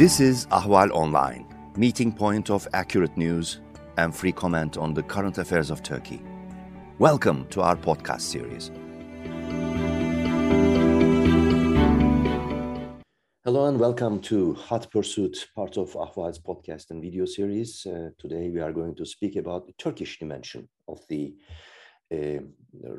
This is Ahval Online, meeting point of accurate news and free comment on the current affairs of Turkey. Welcome to our podcast series. Hello and welcome to Hot Pursuit, part of Ahval's podcast and video series. Uh, today we are going to speak about the Turkish dimension of the uh,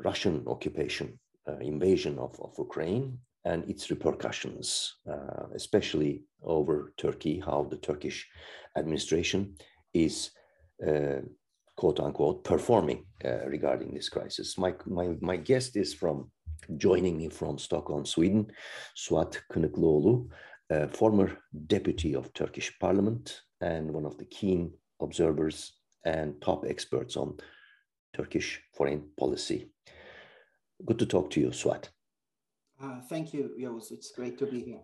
Russian occupation, uh, invasion of, of Ukraine and its repercussions, uh, especially over Turkey, how the Turkish administration is uh, quote unquote performing uh, regarding this crisis. My, my, my guest is from joining me from Stockholm, Sweden, Suat Kınıklıoğlu, former deputy of Turkish parliament and one of the keen observers and top experts on Turkish foreign policy. Good to talk to you, Suat. Uh, thank you, Yavuz. It's great to be here.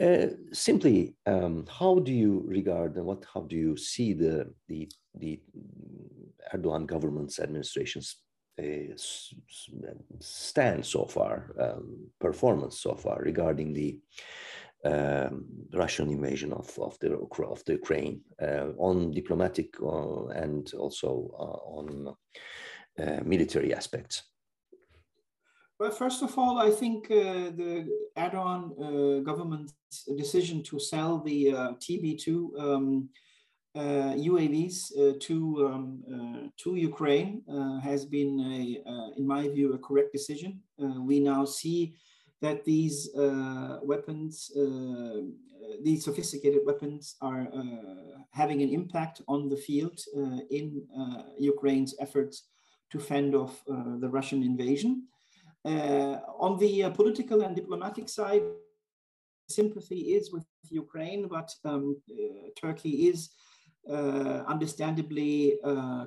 Uh, simply, um, how do you regard and what? How do you see the the the Erdogan government's administration's uh, stand so far, um, performance so far regarding the um, Russian invasion of, of the of the Ukraine uh, on diplomatic uh, and also uh, on uh, military aspects? Well, first of all, I think uh, the Erdogan uh, government's decision to sell the uh, TB2 um, UAVs uh, uh, to um, uh, to Ukraine has been, a, in my view, a correct decision. we now see that these weapons, these sophisticated weapons, are having an impact on the field in Ukraine's efforts to fend off the Russian invasion. Uh, on the uh, political and diplomatic side, sympathy is with Ukraine, but um, uh, Turkey is understandably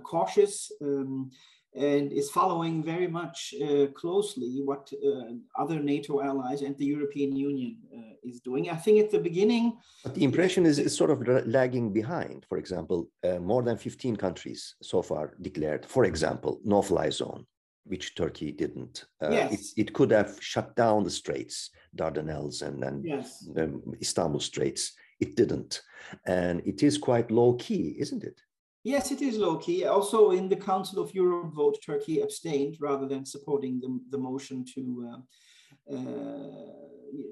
cautious. Um, and is following very much uh, closely what uh, other NATO allies and the European Union uh, is doing. I think at the beginning. But the impression is, is sort of lagging behind. For example, more than 15 countries so far declared, for example, no fly zone which Turkey didn't. Uh, yes. it, it, could have shut down the straits, Dardanelles and, and yes. um, Istanbul Straits. It didn't. And it is quite low key, isn't it? Yes, it is low key. Also, in the Council of Europe vote, Turkey abstained rather than supporting the, the motion to. Uh, uh,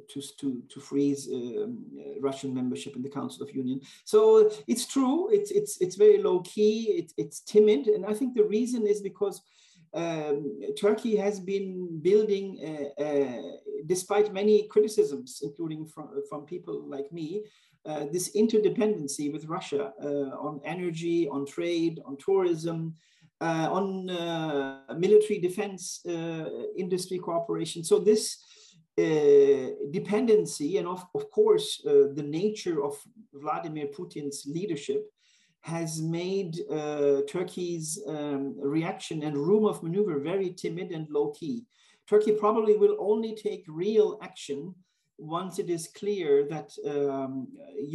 to, to, to freeze um, Russian membership in the Council of Union. So it's true, it's, it's, it's very low key, it, it's timid. And I think the reason is because um, Turkey has been building, uh, uh, despite many criticisms, including from, from people like me, uh, this interdependency with Russia uh, on energy, on trade, on tourism, uh, on uh, military defense industry cooperation. So this dependency and of, of course the nature of Vladimir Putin's leadership has made uh, Turkey's um, reaction and room of maneuver very timid and low key. Turkey probably will only take real action once it is clear that um,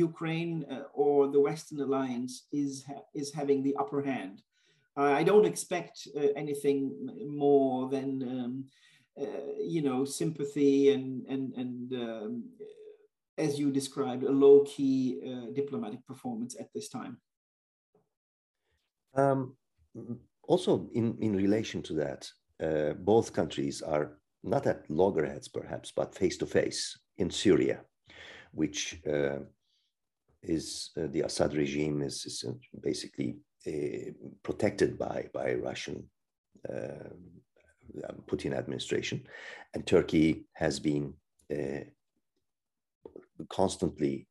Ukraine uh, or the Western alliance is, ha is having the upper hand. Uh, I don't expect uh, anything more than, um, uh, you know, sympathy and, and, and um, as you described, a low key uh, diplomatic performance at this time. Um, also, in, in relation to that, uh, both countries are not at loggerheads, perhaps, but face to face in Syria, which uh, is uh, the Assad regime is, is uh, basically uh, protected by by Russian uh, Putin administration, and Turkey has been constantly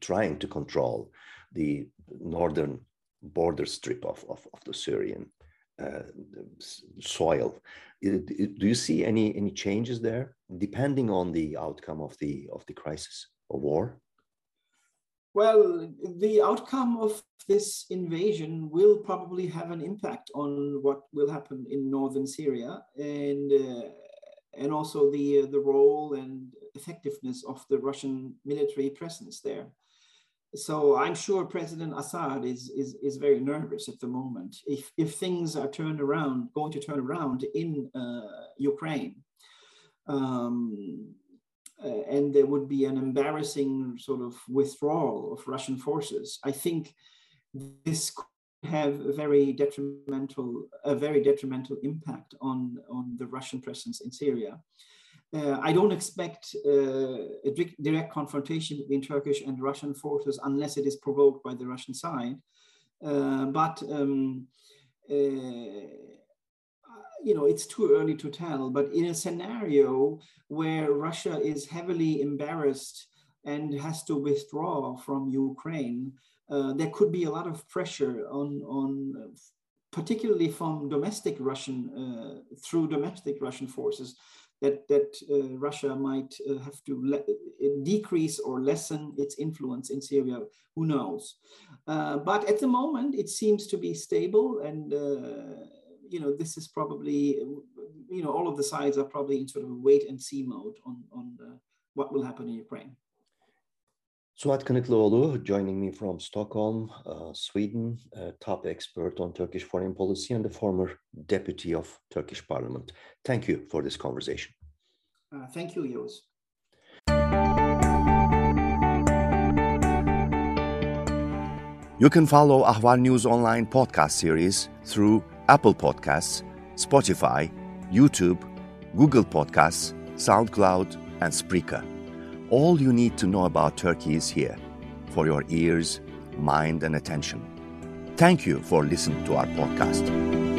trying to control the northern border strip of, of, of the Syrian uh, soil. do you see any, any changes there, depending on the outcome of the, of the crisis or war? Well, the outcome of this invasion will probably have an impact on what will happen in northern Syria and uh, and also the uh, the role and effectiveness of the Russian military presence there so I'm sure President Assad is, is, is very nervous at the moment. If, if things are turned around, going to turn around in uh, Ukraine, um, and there would be an embarrassing sort of withdrawal of Russian forces. I think this could have a very detrimental, a very detrimental impact on, on the Russian presence in Syria. Uh, I don't expect uh, a direct confrontation between Turkish and Russian forces unless it is provoked by the Russian side. Uh, but um, uh, you know, it's too early to tell. But in a scenario where Russia is heavily embarrassed and has to withdraw from Ukraine, uh, there could be a lot of pressure on on particularly from domestic Russian uh, through domestic Russian forces that, that uh, Russia might uh, have to uh, decrease or lessen its influence in Syria. Who knows? Uh, but at the moment, it seems to be stable, and uh, you know this is probably you know all of the sides are probably in sort of a wait and see mode on on what will happen in Ukraine. Suat Kınıklıoğlu joining me from Stockholm, uh, Sweden, a top expert on Turkish foreign policy and the former deputy of Turkish parliament. Thank you for this conversation. Uh, thank you, Yos. You can follow Ahval News Online podcast series through Apple Podcasts, Spotify, YouTube, Google Podcasts, SoundCloud, and Spreaker. All you need to know about Turkey is here for your ears, mind, and attention. Thank you for listening to our podcast.